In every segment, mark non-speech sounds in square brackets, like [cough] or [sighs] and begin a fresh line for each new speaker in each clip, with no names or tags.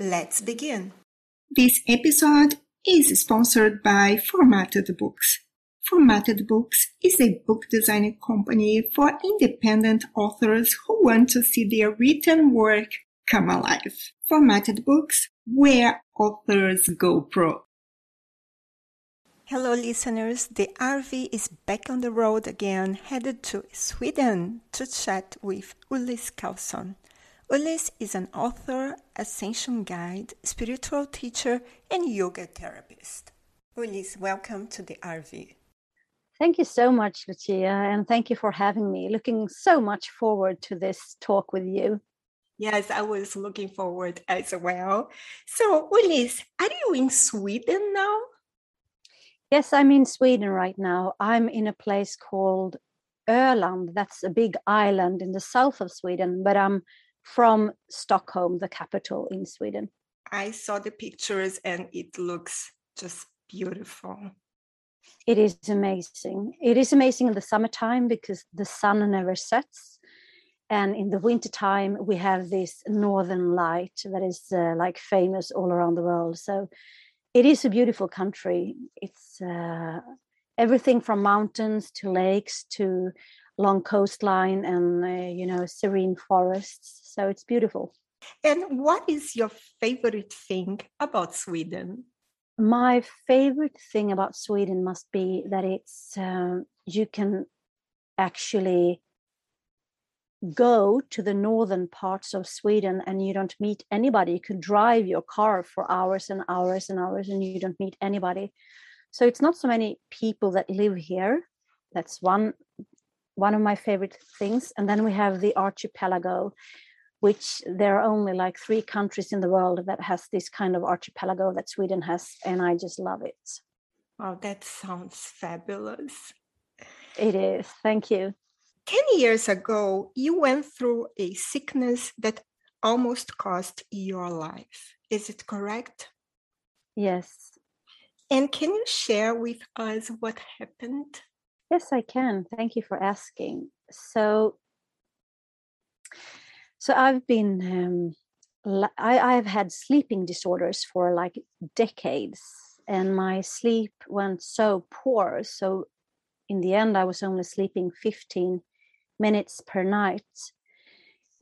Let's begin. This episode is sponsored by Formatted Books. Formatted Books is a book designing company for independent authors who want to see their written work come alive. Formatted Books, where authors go pro. Hello, listeners. The RV is back on the road again, headed to Sweden to chat with Ullis Karlsson. Ullis is an author, ascension guide, spiritual teacher, and yoga therapist. Ullis, welcome to the RV.
Thank you so much, Lucia, and thank you for having me. Looking so much forward to this talk with you.
Yes, I was looking forward as well. So, Ullis, are you in Sweden now?
Yes, I'm in Sweden right now. I'm in a place called Öland. That's a big island in the south of Sweden, but I'm from Stockholm, the capital in Sweden.
I saw the pictures and it looks just beautiful.
It is amazing. It is amazing in the summertime because the sun never sets. And in the wintertime, we have this northern light that is uh, like famous all around the world. So it is a beautiful country. It's uh, everything from mountains to lakes to long coastline and uh, you know serene forests. So it's beautiful.
And what is your favorite thing about Sweden?
My favorite thing about Sweden must be that it's uh, you can actually go to the northern parts of Sweden and you don't meet anybody. You can drive your car for hours and hours and hours and you don't meet anybody. So it's not so many people that live here. That's one one of my favorite things. And then we have the archipelago, which there are only like three countries in the world that has this kind of archipelago that Sweden has, and I just love it.
Wow, that sounds fabulous.
It is. Thank you.
10 years ago, you went through a sickness that almost cost your life. Is it correct?
Yes.
And can you share with us what happened?
Yes, I can. Thank you for asking. So, so I've been, um, I, I've had sleeping disorders for like decades, and my sleep went so poor. So, in the end, I was only sleeping 15 minutes per night.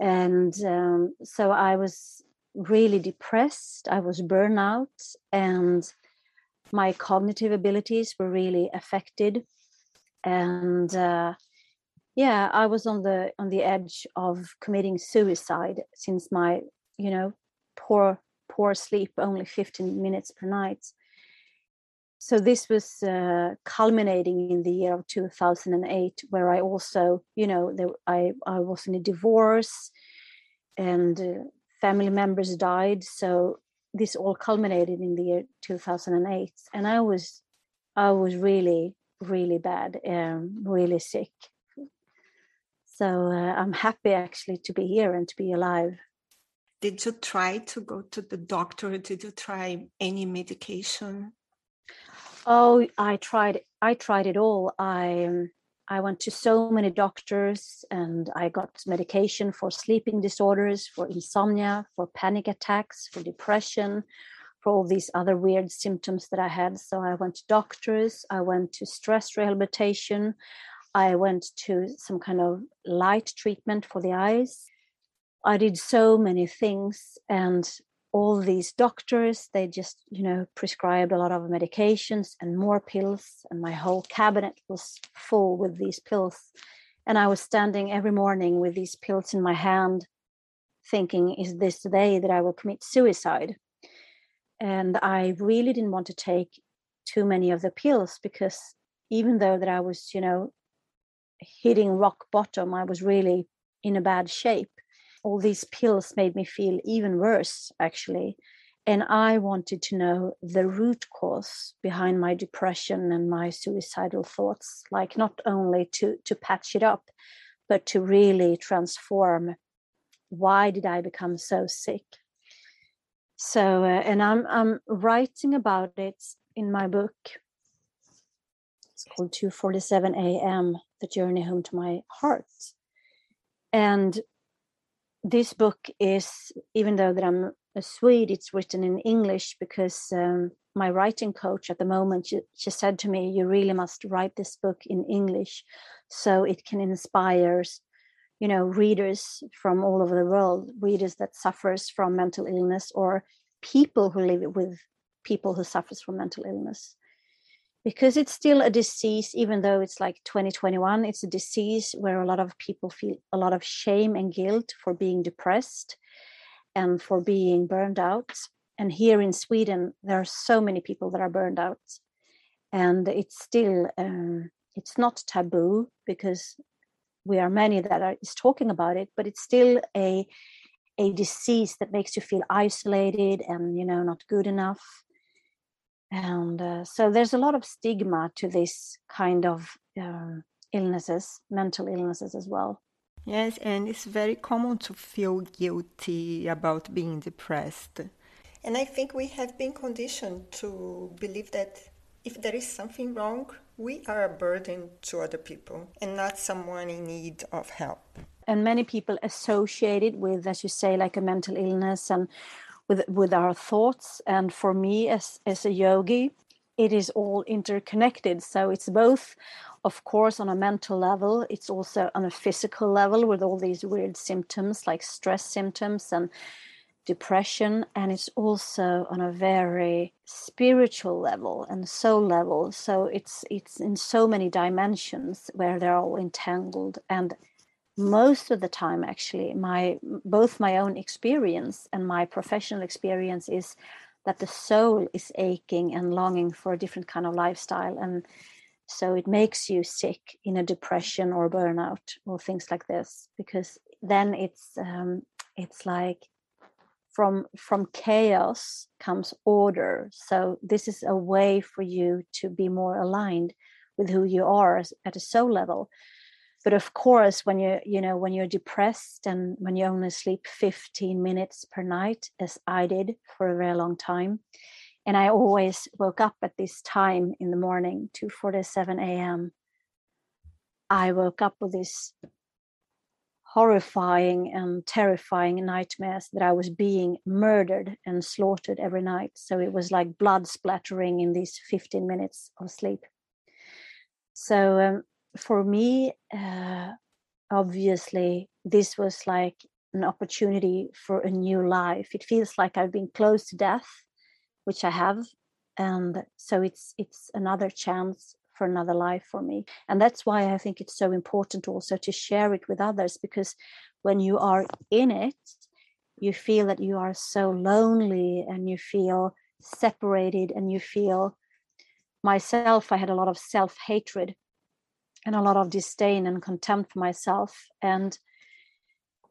And um, so I was really depressed, I was burnout, and my cognitive abilities were really affected. And uh, yeah, I was on the on the edge of committing suicide since my, you know, poor poor sleep, only 15 minutes per night. So this was uh, culminating in the year of 2008 where i also you know there, i i was in a divorce and uh, family members died. So this all culminated in the year 2008 and i was i was really really bad um really sick so uh, i'm happy actually to be here and to be alive
did you try to go to the doctor did you try any medication
Oh, I tried. I tried it all. I I went to so many doctors, and I got medication for sleeping disorders, for insomnia, for panic attacks, for depression, for all these other weird symptoms that I had. So I went to doctors. I went to stress rehabilitation. I went to some kind of light treatment for the eyes. I did so many things, and all these doctors they just you know prescribed a lot of medications and more pills and my whole cabinet was full with these pills and i was standing every morning with these pills in my hand thinking is this the day that i will commit suicide and i really didn't want to take too many of the pills because even though that i was you know hitting rock bottom i was really in a bad shape all these pills made me feel even worse actually and I wanted to know the root cause behind my depression and my suicidal thoughts, like not only to, to patch it up, but to really transform why did I become so sick? So, uh, and I'm, I'm writing about it in my book. It's called 2:47 a.m. The Journey Home to My Heart. And this book is, even though that I'm a Swede, it's written in English because um, my writing coach at the moment she, she, said to me, "You really must write this book in English, so it can inspire, you know, readers from all over the world, readers that suffers from mental illness or people who live with people who suffers from mental illness." Because it's still a disease, even though it's like 2021, it's a disease where a lot of people feel a lot of shame and guilt for being depressed and for being burned out. And here in Sweden, there are so many people that are burned out, and it's still um, it's not taboo because we are many that are is talking about it, but it's still a a disease that makes you feel isolated and you know not good enough. And uh, so there's a lot of stigma to this kind of uh, illnesses, mental illnesses as well.
Yes, and it's very common to feel guilty about being depressed. And I think we have been conditioned to believe that if there is something wrong, we are a burden to other people and not someone in need of help.
And many people associate it with, as you say, like a mental illness and with with our thoughts. And for me as as a yogi, it is all interconnected. So it's both of course, on a mental level, it's also on a physical level with all these weird symptoms like stress symptoms and depression. And it's also on a very spiritual level and soul level. So it's it's in so many dimensions where they're all entangled. And most of the time, actually, my both my own experience and my professional experience is that the soul is aching and longing for a different kind of lifestyle and so it makes you sick in a depression or burnout or things like this because then it's um, it's like from from chaos comes order. So this is a way for you to be more aligned with who you are at a soul level but of course when you you know when you're depressed and when you only sleep 15 minutes per night as i did for a very long time and I always woke up at this time in the morning, 2:47 a.m. I woke up with this horrifying and terrifying nightmares that I was being murdered and slaughtered every night. So it was like blood splattering in these 15 minutes of sleep. So um, for me, uh, obviously, this was like an opportunity for a new life. It feels like I've been close to death which I have. And so it's it's another chance for another life for me. And that's why I think it's so important also to share it with others because when you are in it, you feel that you are so lonely and you feel separated and you feel myself, I had a lot of self-hatred and a lot of disdain and contempt for myself. And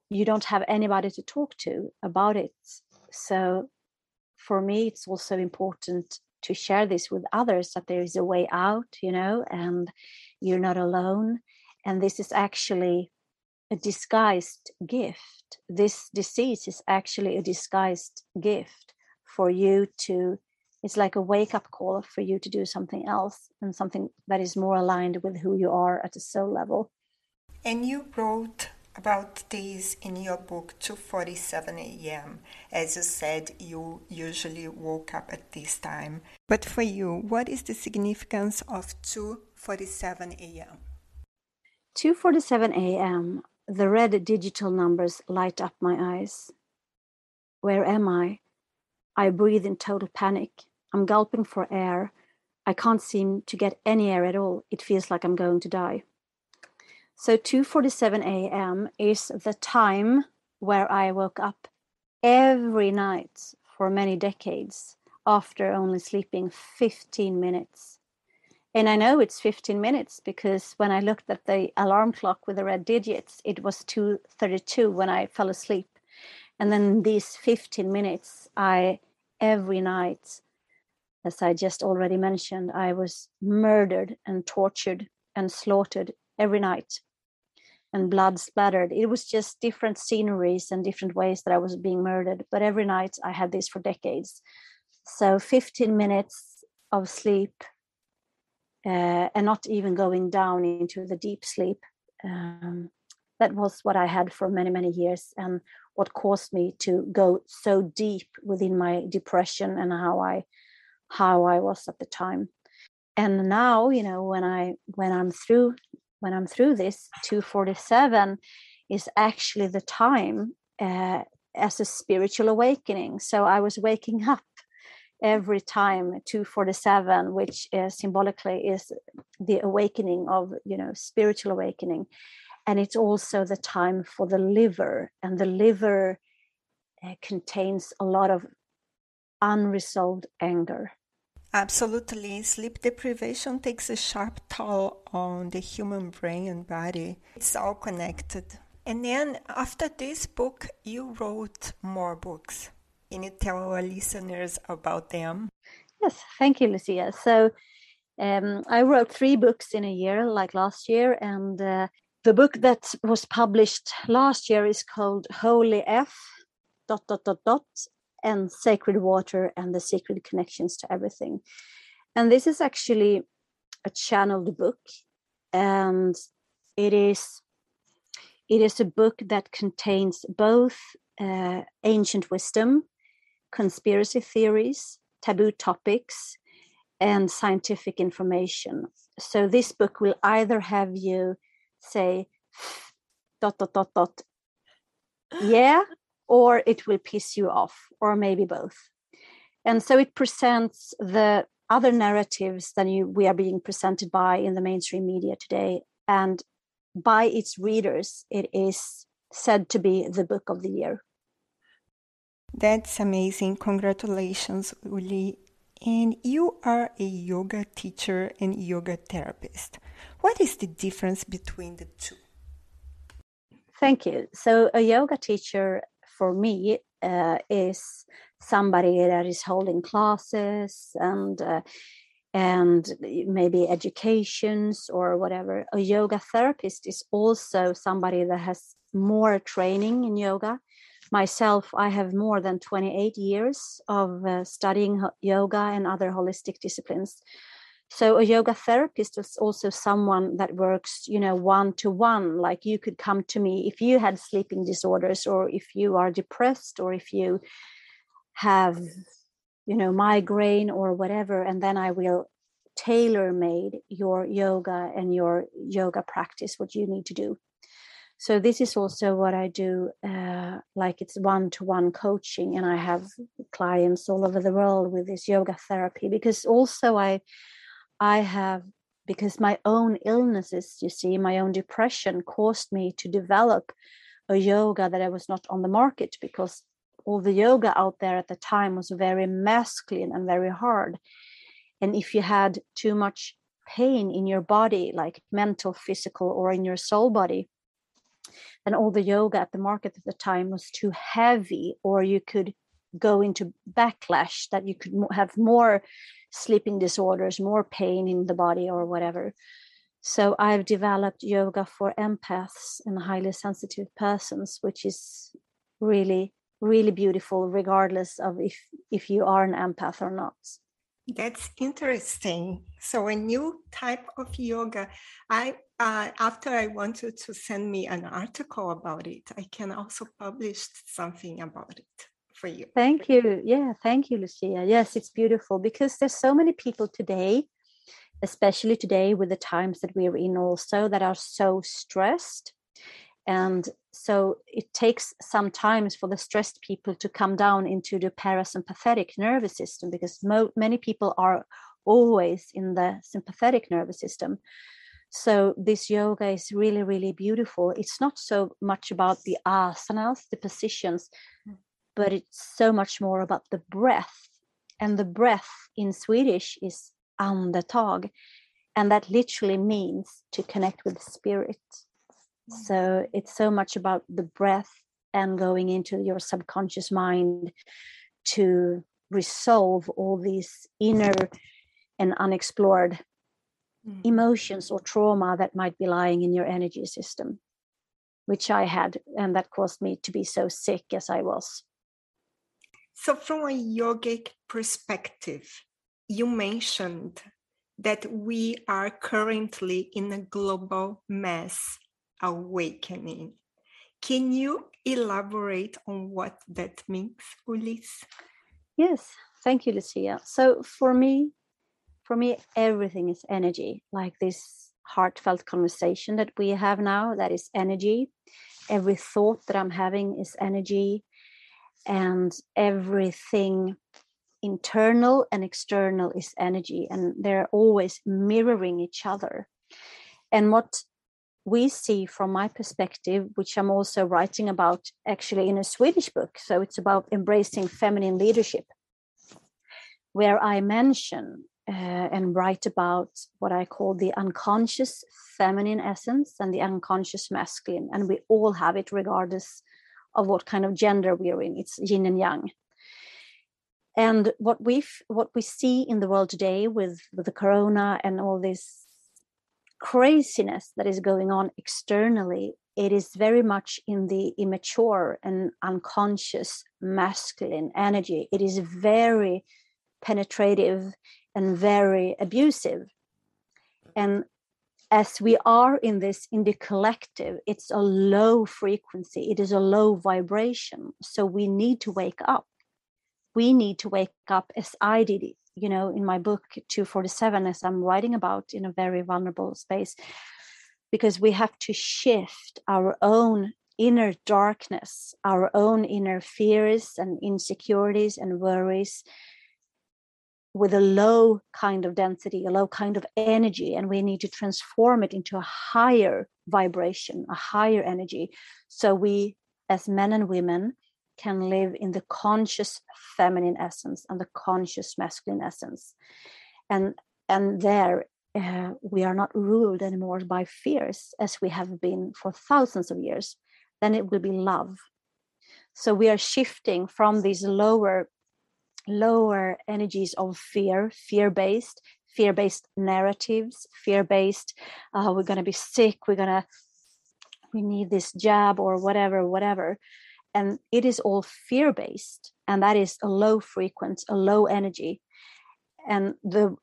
you don't have anybody to talk to about it. So for me it's also important to share this with others that there is a way out you know and you're not alone and this is actually a disguised gift this disease is actually a disguised gift for you to it's like a wake up call for you to do something else and something that is more aligned with who you are at a soul level
and you wrote about this in your book 2:47 a.m. As you said, you usually woke up at this time. But for you, what is the significance of 2:47 a.m.?
2:47 a.m. The red digital numbers light up my eyes. Where am I? I breathe in total panic. I'm gulping for air. I can't seem to get any air at all. It feels like I'm going to die. So 2:47 a.m. is the time where I woke up every night for many decades after only sleeping 15 minutes. And I know it's 15 minutes because when I looked at the alarm clock with the red digits, it was 2:32 when I fell asleep. And then these 15 minutes I every night, as I just already mentioned, I was murdered and tortured and slaughtered every night and blood splattered. It was just different sceneries and different ways that I was being murdered. But every night I had this for decades. So 15 minutes of sleep uh, and not even going down into the deep sleep. Um, that was what I had for many, many years, and what caused me to go so deep within my depression and how I how I was at the time. And now, you know, when I when I'm through when I'm through this, 247 is actually the time uh, as a spiritual awakening. So I was waking up every time 247 which is symbolically is the awakening of you know spiritual awakening and it's also the time for the liver and the liver uh, contains a lot of unresolved anger
Absolutely. Sleep deprivation takes a sharp toll on the human brain and body. It's all connected. And then after this book, you wrote more books. Can you tell our listeners about them?
Yes, thank you, Lucia. So um, I wrote three books in a year, like last year, and uh, the book that was published last year is called Holy F. Dot dot dot dot and sacred water and the sacred connections to everything. And this is actually a channeled book, and it is it is a book that contains both uh, ancient wisdom, conspiracy theories, taboo topics, and scientific information. So this book will either have you say dot dot dot dot yeah or it will piss you off, or maybe both. And so it presents the other narratives that you, we are being presented by in the mainstream media today. And by its readers, it is said to be the book of the year.
That's amazing. Congratulations, Uli. And you are a yoga teacher and yoga therapist. What is the difference between the two?
Thank you. So, a yoga teacher for me uh, is somebody that is holding classes and uh, and maybe educations or whatever. A yoga therapist is also somebody that has more training in yoga. Myself, I have more than 28 years of uh, studying yoga and other holistic disciplines. So a yoga therapist is also someone that works, you know, one to one. Like you could come to me if you had sleeping disorders, or if you are depressed, or if you have, you know, migraine or whatever, and then I will tailor made your yoga and your yoga practice, what you need to do. So this is also what I do, uh, like it's one to one coaching, and I have clients all over the world with this yoga therapy because also I I have, because my own illnesses, you see, my own depression caused me to develop a yoga that I was not on the market because all the yoga out there at the time was very masculine and very hard. And if you had too much pain in your body, like mental, physical, or in your soul body, then all the yoga at the market at the time was too heavy, or you could go into backlash that you could have more sleeping disorders, more pain in the body, or whatever. So I've developed yoga for empaths and highly sensitive persons, which is really, really beautiful, regardless of if if you are an empath or not.
That's interesting. So a new type of yoga. I uh, after I want you to send me an article about it, I can also publish something about it for you.
Thank you. Yeah, thank you, Lucia. Yes, it's beautiful because there's so many people today, especially today with the times that we're in also that are so stressed. And so it takes some time for the stressed people to come down into the parasympathetic nervous system because mo- many people are always in the sympathetic nervous system. So this yoga is really, really beautiful. It's not so much about the asanas, the positions, hmm. but it's so much more about the breath. And the breath in Swedish is andetag, and that literally means to connect with the spirit. Hmm. So it's so much about the breath and going into your subconscious mind to resolve all these inner and unexplored mm. emotions or trauma that might be lying in your energy system, which I had, and that caused me to be so sick as I was.
So, from a yogic perspective, you mentioned that we are currently in a global mass awakening. Can you elaborate on what that means, Ullis?
Yes, thank you, Lucia. So for me, for me, everything is energy, like this heartfelt conversation that we have now, that is energy. Every thought that I'm having is energy, and everything internal and external is energy, and they're always mirroring each other. And what we see from my perspective, which I'm also writing about actually in a Swedish book. So it's about embracing feminine leadership, where I mention uh, and write about what I call the unconscious feminine essence and the unconscious masculine. And we all have it regardless of what kind of gender we're in. It's yin and yang. And what we what we see in the world today with, with the corona and all this craziness that is going on externally, it is very much in the immature and unconscious masculine energy. It is very penetrative and very abusive. And as we are in this in the collective, it's a low frequency, it is a low vibration. So we need to wake up. We need to wake up as I did you know in my book 247 as i'm writing about in a very vulnerable space because we have to shift our own inner darkness our own inner fears and insecurities and worries with a low kind of density a low kind of energy and we need to transform it into a higher vibration a higher energy. So we as men and women can live in the conscious feminine essence and the conscious masculine essence. And and there uh, we are not ruled anymore by fears as we have been for thousands of years. Then it will be love. So we are shifting from these lower lower energies of fear fear based fear based narratives fear based uh, we're going to be sick we're going to we need this jab or whatever whatever. And it is all fear based and that is a low frequency a low energy. And the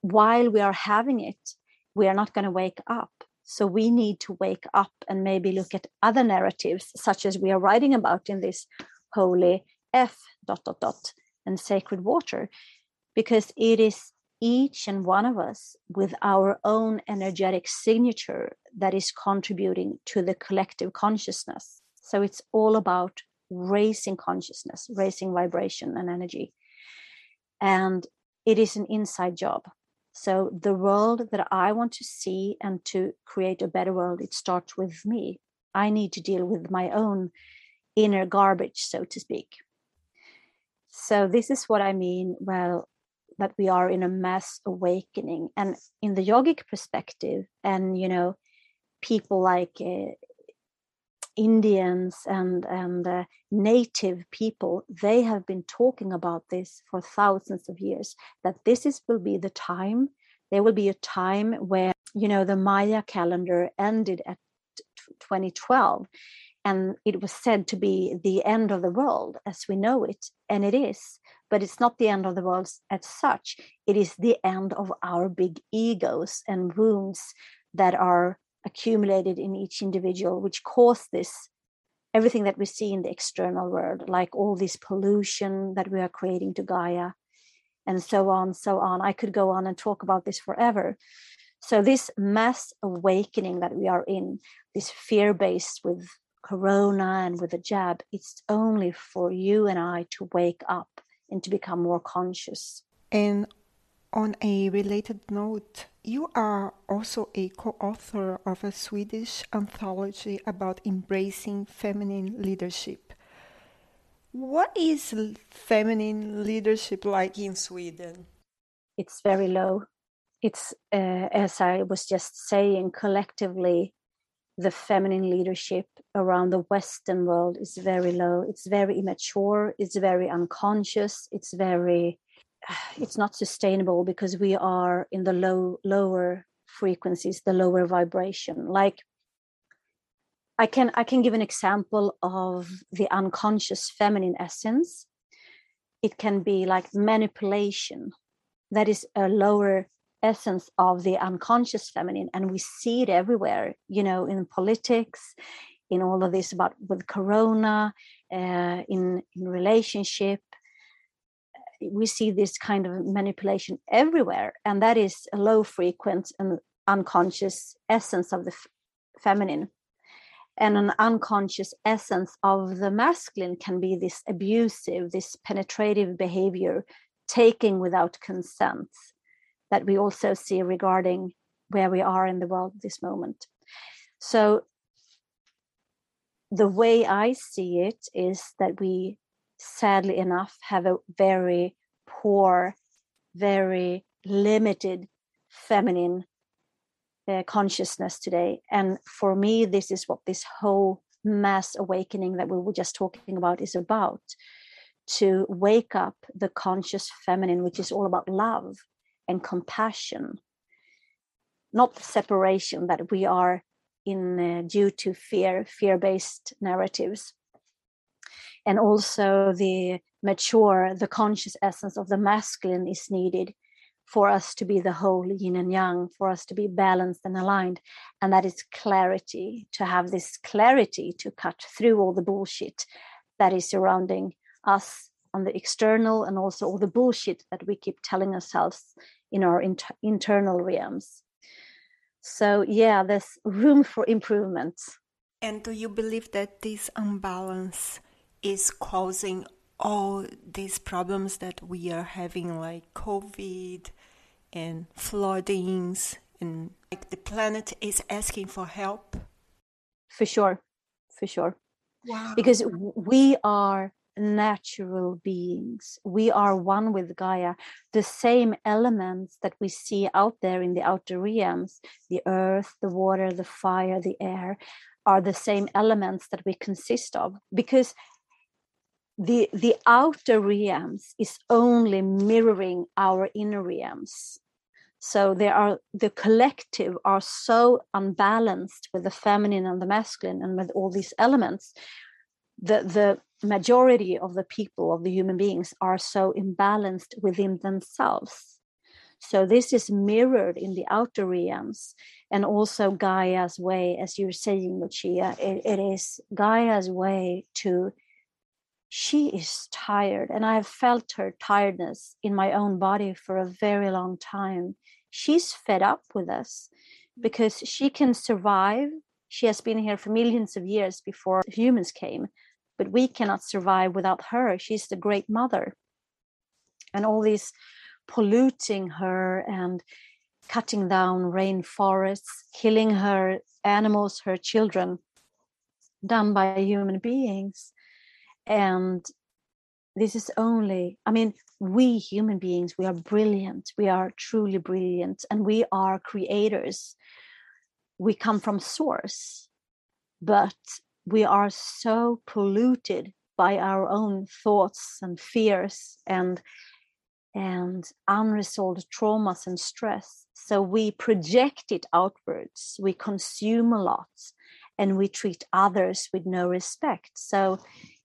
while we are having it we are not going to wake up. So we need to wake up and maybe look at other narratives such as we are writing about in this holy f dot dot dot and sacred water because it is each and one of us with our own energetic signature that is contributing to the collective consciousness so it's all about raising consciousness, raising vibration and energy. And it is an inside job. So the world that I want to see and to create a better world, it starts with me. I need to deal with my own inner garbage, so to speak. So this is what I mean. Well, that we are in a mass awakening, and in the yogic perspective, and you know, people like uh, Indians and and uh, native people they have been talking about this for thousands of years that this is will be the time there will be a time where you know the Maya calendar ended at 2012 and it was said to be the end of the world as we know it and it is but it's not the end of the world as such it is the end of our big egos and wounds that are accumulated in each individual, which cause this everything that we see in the external world, like all this pollution that we are creating to Gaia, and so on, so on. I could go on and talk about this forever. So, this mass awakening that we are in, this fear based with Corona and with the jab, it's only for you and I to wake up and to become more conscious.
And on a related note, you are also a co author of a Swedish anthology about embracing feminine leadership. What is feminine leadership like in Sweden?
It's very low. It's, uh, as I was just saying, collectively, the feminine leadership around the Western world is very low. It's very immature. It's very unconscious. It's very, [sighs] it's not sustainable because we are in the low, lower frequencies, the lower vibration. Like I can, I can give an example of the unconscious feminine essence. It can be like manipulation. That is a lower essence of the unconscious feminine and we see it everywhere you know in politics in all of this about with corona uh, in in relationship. We see this kind of manipulation everywhere and that is a low frequent and unconscious essence of the f- feminine. And an unconscious essence of the masculine can be this abusive this penetrative behavior taking without consent that we also see regarding where we are in the world at this moment. So the way I see it is that we sadly enough have a very poor, very limited feminine uh, consciousness today. And for me, this is what this whole mass awakening that we were just talking about is about to wake up the conscious feminine, which is all about love and compassion, not the separation that we are in uh, due to fear, fear-based narratives. And also the mature, the conscious essence of the masculine is needed for us to be the whole yin and yang, for us to be balanced and aligned. And that is clarity, to have this clarity to cut through all the bullshit that is surrounding us on the external and also all the bullshit that we keep telling ourselves in our inter- internal realms. So, yeah, there's room for improvement.
And do you believe that this imbalance is causing all these problems that we are having, like COVID and floodings, and like the planet is asking for help?
For sure, for sure.
Wow.
Because we are natural beings. We are one with Gaia. The same elements that we see out there in the outer realms the earth, the water, the fire, the air are the same elements that we consist of because the the outer realms is only mirroring our inner realms so there are the collective are so unbalanced with the feminine and the masculine and with all these elements the the majority of the people of the human beings are so imbalanced within themselves. So this is mirrored in the outer realms and also gaia's way as you're saying lucia. It, it is gaia's way to she is tired and i've felt her tiredness in my own body for a very long time. She's fed up with us because she can survive. She has been here for millions of years before humans came but we cannot survive without her. She's the great mother. And all these polluting her and cutting down rainforests, killing her animals, her children, done by human beings. And this is only, I mean, we human beings, we are brilliant. We are truly brilliant and we are creators. We come from source. But we are so polluted by our own thoughts and fears and and unresolved traumas and stress. So we project it outwards we consume a lot and we treat others with no respect. So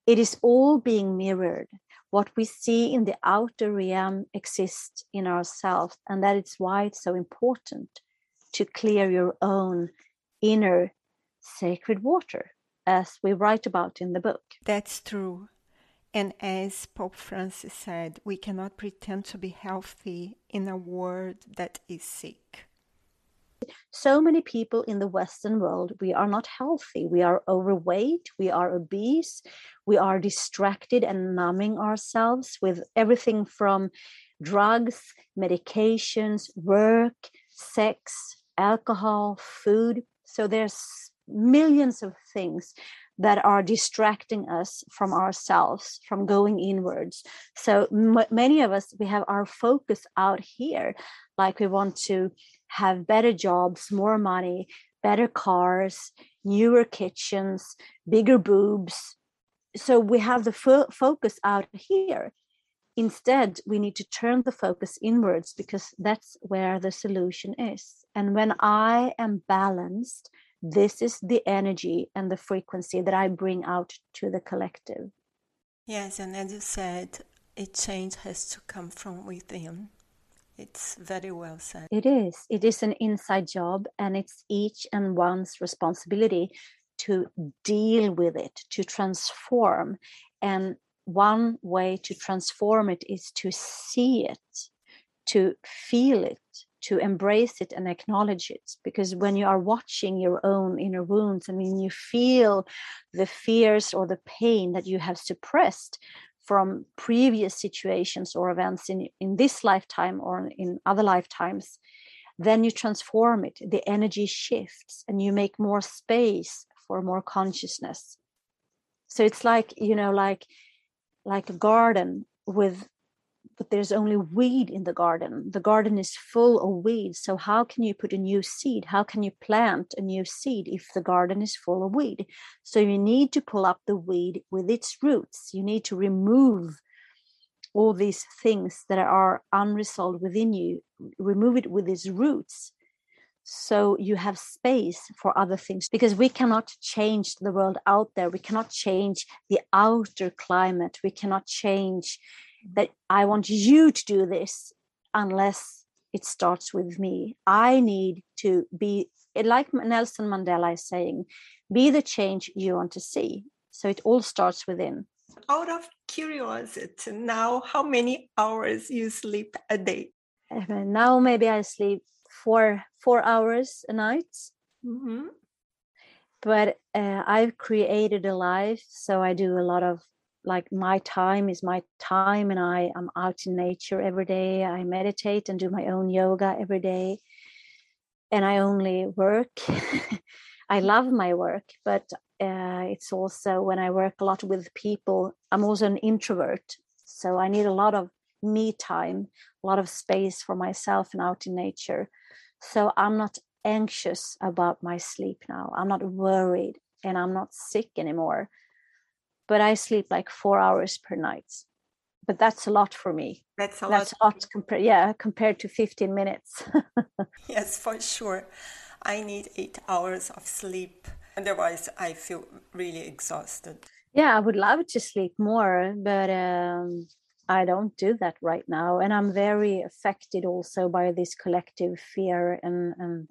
it is all being mirrored. What we see in the outer realm exists in ourselves and that is why it's so important to clear your own inner sacred water as we write about in the book.
That's true. And as Pope Francis said, we cannot pretend to be healthy in a world that is sick.
So many people in the Western world, we are not healthy. We are overweight, we are obese, we are distracted and numbing ourselves with everything from drugs, medications, work, sex, alcohol, food. So there's millions of things that are distracting us from ourselves from going inwards so m- many of us we have our focus out here like we want to have better jobs more money better cars, newer kitchens, bigger boobs. So we have the fo- focus out here. Instead, we need to turn the focus inwards because that's where the solution is. And when I am balanced, this is the energy and the frequency that I bring out to the collective.
Yes, and as you said, a change has to come from within. It's very well said.
It is. It is an inside job, and it's each and one's responsibility to deal with it, to transform. And one way to transform it is to see it, to feel it, to embrace it and acknowledge it. Because when you are watching your own inner wounds and when you feel the fears or the pain that you have suppressed, from previous situations or events in, in this lifetime or in other lifetimes, then you transform it. The energy shifts and you make more space for more consciousness. So it's like, you know, like like a garden with but there's only weed in the garden. The garden is full of weeds. So, how can you put a new seed? How can you plant a new seed if the garden is full of weed? So, you need to pull up the weed with its roots. You need to remove all these things that are unresolved within you, remove it with its roots. So you have space for other things because we cannot change the world out there. We cannot change the outer climate. We cannot change that I want you to do this unless it starts with me. I need to be, like Nelson Mandela is saying, be the change you want to see. So it all starts within.
Out of curiosity, now how many hours you sleep a day?
now maybe I sleep four four hours a night. Mm-hmm. But uh, I've created a life, so I do a lot of like my time is my time and i am out in nature every day. I meditate and do my own yoga every day. And i only work. [laughs] I love my work but uh, it's also when i work a lot with people i'm also an introvert. So i need a lot of me time a lot of space for myself and out in nature. So i'm not anxious about my sleep now. I'm not worried and i'm not sick anymore but I sleep like four hours per night. But that's a lot for me.
That's a
that's
lot.
lot compared, yeah, compared to 15 minutes. [laughs]
yes, for sure. I need eight hours of sleep. Otherwise, I feel really exhausted.
Yeah, I would love to sleep more, but um, I don't do that right now. And I'm very affected also by this collective fear and, and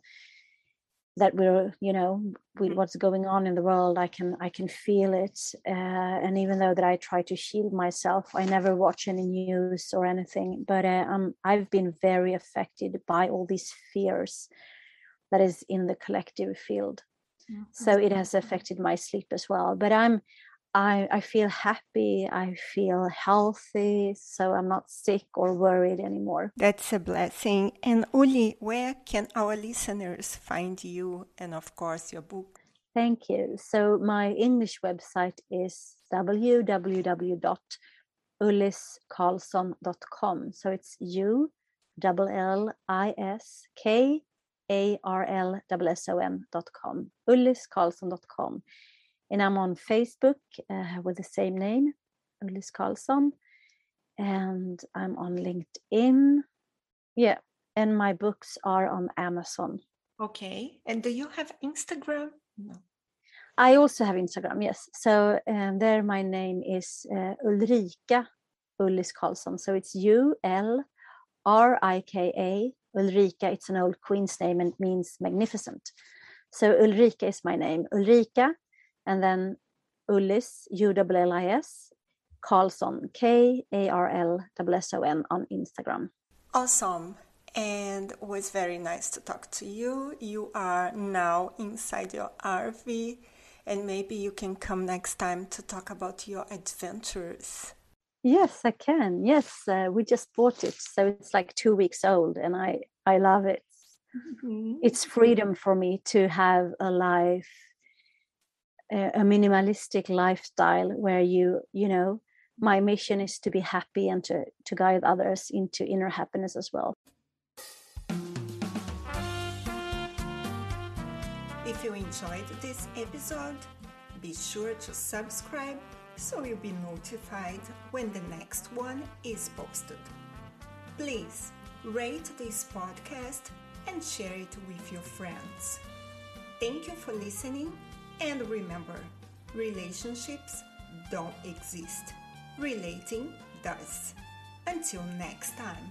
that we're you know with mm. what's going on in the world i can i can feel it uh, and even though that i try to shield myself i never watch any news or anything but uh, um, i've been very affected by all these fears that is in the collective field mm-hmm. so it has affected my sleep as well but i'm I, I feel happy, I feel healthy, so I'm not sick or worried anymore.
That's a blessing. And Uli, where can our listeners find you and, of course, your book?
Thank you. So, my English website is www.ulliskarlsson.com. So, it's U L L I S K A R L S O N.com. Ulliskarlsson.com and I'm on Facebook uh, with the same name, Ullis Karlsson, and I'm on LinkedIn. Yeah, and my books are on Amazon.
Okay, and do you have Instagram? No.
I also have Instagram, yes. So um, there, my name is uh, Ulrika Ullis Karlsson. So it's U L R I K A. Ulrika, it's an old queen's name and means magnificent. So Ulrika is my name. Ulrika and then Ullis, U-L-L-I-S, Karlsson, K-A-R-L-S-O-N on Instagram.
Awesome. And it was very nice to talk to you. You are now inside your RV, and maybe you can come next time to talk about your adventures.
Yes, I can. Yes, uh, we just bought it, so it's like two weeks old, and I I love it. Mm-hmm. It's freedom for me to have a life a minimalistic lifestyle where you you know my mission is to be happy and to to guide others into inner happiness as well
If you enjoyed this episode, be sure to subscribe so you'll be notified when the next one is posted. Please rate this podcast and share it with your friends. Thank you for listening, and remember relationships don't exist, relating does. Until next time.